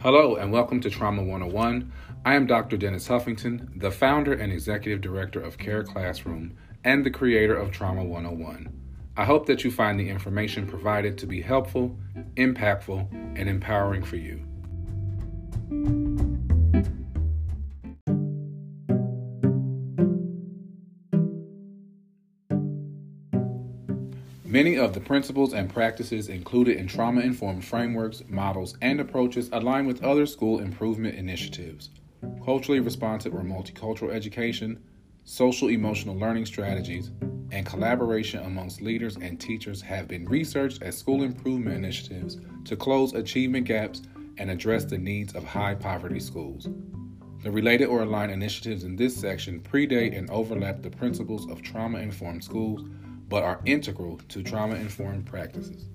Hello, and welcome to Trauma 101. I am Dr. Dennis Huffington, the founder and executive director of Care Classroom and the creator of Trauma 101. I hope that you find the information provided to be helpful, impactful, and empowering for you. Many of the principles and practices included in trauma informed frameworks, models, and approaches align with other school improvement initiatives. Culturally responsive or multicultural education, social emotional learning strategies, and collaboration amongst leaders and teachers have been researched as school improvement initiatives to close achievement gaps and address the needs of high poverty schools. The related or aligned initiatives in this section predate and overlap the principles of trauma informed schools but are integral to trauma informed practices.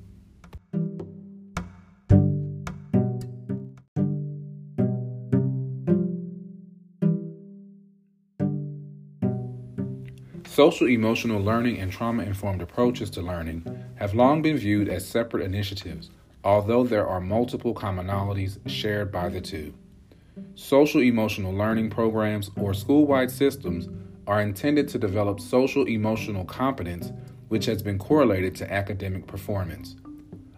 Social emotional learning and trauma informed approaches to learning have long been viewed as separate initiatives, although there are multiple commonalities shared by the two. Social emotional learning programs or school wide systems are intended to develop social emotional competence, which has been correlated to academic performance.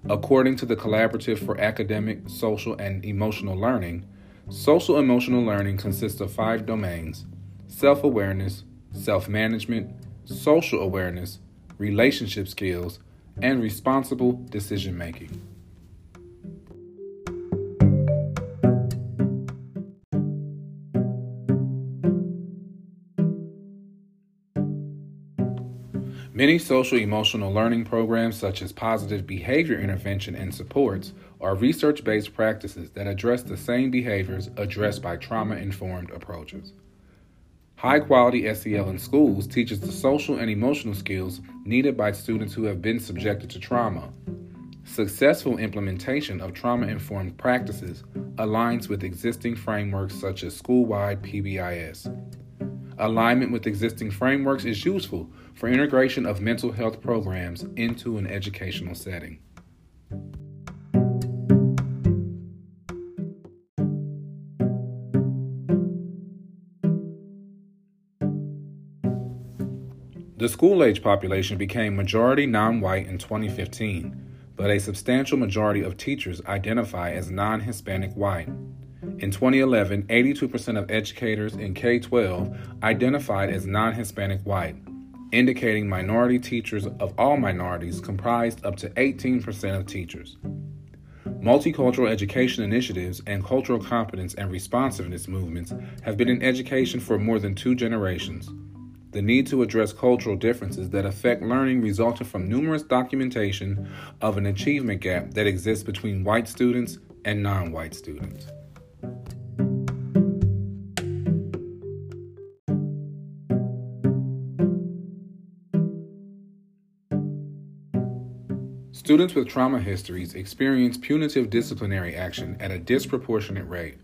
According to the Collaborative for Academic, Social, and Emotional Learning, social emotional learning consists of five domains self awareness, self management, social awareness, relationship skills, and responsible decision making. Many social emotional learning programs, such as positive behavior intervention and supports, are research based practices that address the same behaviors addressed by trauma informed approaches. High quality SEL in schools teaches the social and emotional skills needed by students who have been subjected to trauma. Successful implementation of trauma informed practices aligns with existing frameworks such as school wide PBIS. Alignment with existing frameworks is useful for integration of mental health programs into an educational setting. The school age population became majority non white in 2015, but a substantial majority of teachers identify as non Hispanic white. In 2011, 82% of educators in K 12 identified as non Hispanic white, indicating minority teachers of all minorities comprised up to 18% of teachers. Multicultural education initiatives and cultural competence and responsiveness movements have been in education for more than two generations. The need to address cultural differences that affect learning resulted from numerous documentation of an achievement gap that exists between white students and non white students. Students with trauma histories experience punitive disciplinary action at a disproportionate rate.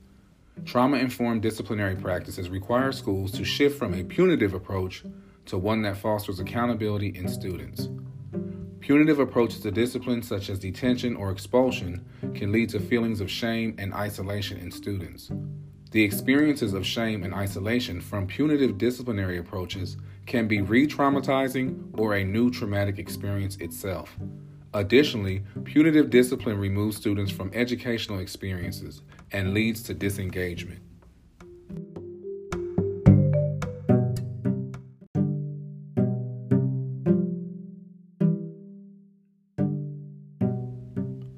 Trauma informed disciplinary practices require schools to shift from a punitive approach to one that fosters accountability in students. Punitive approaches to discipline, such as detention or expulsion, can lead to feelings of shame and isolation in students. The experiences of shame and isolation from punitive disciplinary approaches can be re traumatizing or a new traumatic experience itself. Additionally, punitive discipline removes students from educational experiences and leads to disengagement.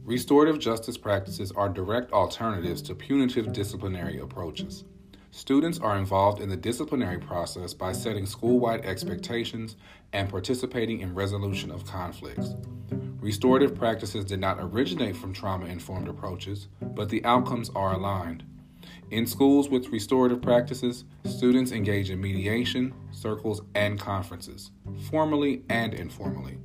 Restorative justice practices are direct alternatives to punitive disciplinary approaches. Students are involved in the disciplinary process by setting school wide expectations and participating in resolution of conflicts. Restorative practices did not originate from trauma informed approaches, but the outcomes are aligned. In schools with restorative practices, students engage in mediation, circles, and conferences, formally and informally.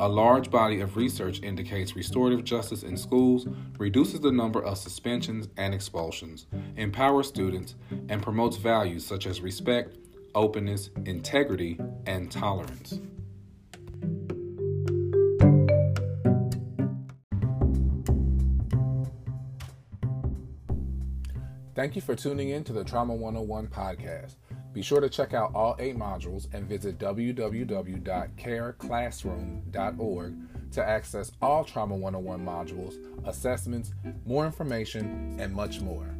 A large body of research indicates restorative justice in schools reduces the number of suspensions and expulsions, empowers students, and promotes values such as respect, openness, integrity, and tolerance. Thank you for tuning in to the Trauma 101 podcast. Be sure to check out all eight modules and visit www.careclassroom.org to access all Trauma 101 modules, assessments, more information, and much more.